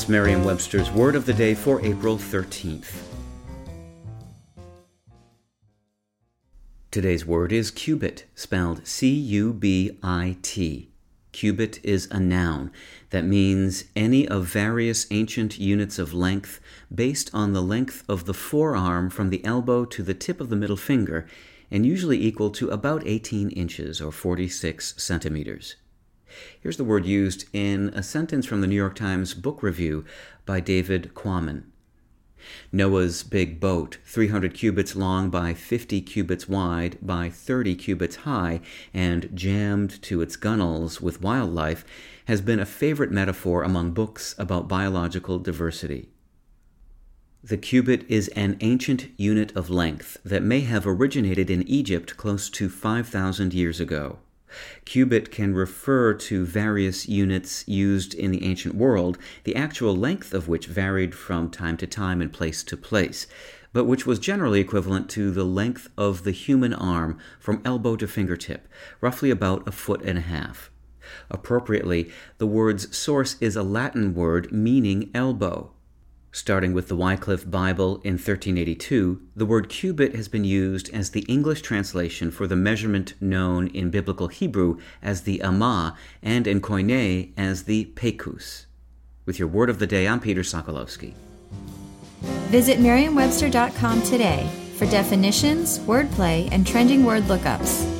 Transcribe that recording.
It's Merriam Webster's Word of the Day for April 13th. Today's word is cubit, spelled C U B I T. Cubit is a noun that means any of various ancient units of length based on the length of the forearm from the elbow to the tip of the middle finger, and usually equal to about 18 inches or 46 centimeters. Here's the word used in a sentence from the New York Times Book Review by David Quammen. Noah's big boat, 300 cubits long by 50 cubits wide by 30 cubits high, and jammed to its gunwales with wildlife, has been a favorite metaphor among books about biological diversity. The cubit is an ancient unit of length that may have originated in Egypt close to 5,000 years ago. Cubit can refer to various units used in the ancient world, the actual length of which varied from time to time and place to place, but which was generally equivalent to the length of the human arm from elbow to fingertip, roughly about a foot and a half. Appropriately, the word's source is a Latin word meaning elbow. Starting with the Wycliffe Bible in 1382, the word cubit has been used as the English translation for the measurement known in biblical Hebrew as the ammah and in Koine as the péchus. With your word of the day, I'm Peter Sokolowski. Visit merriam-webster.com today for definitions, wordplay, and trending word lookups.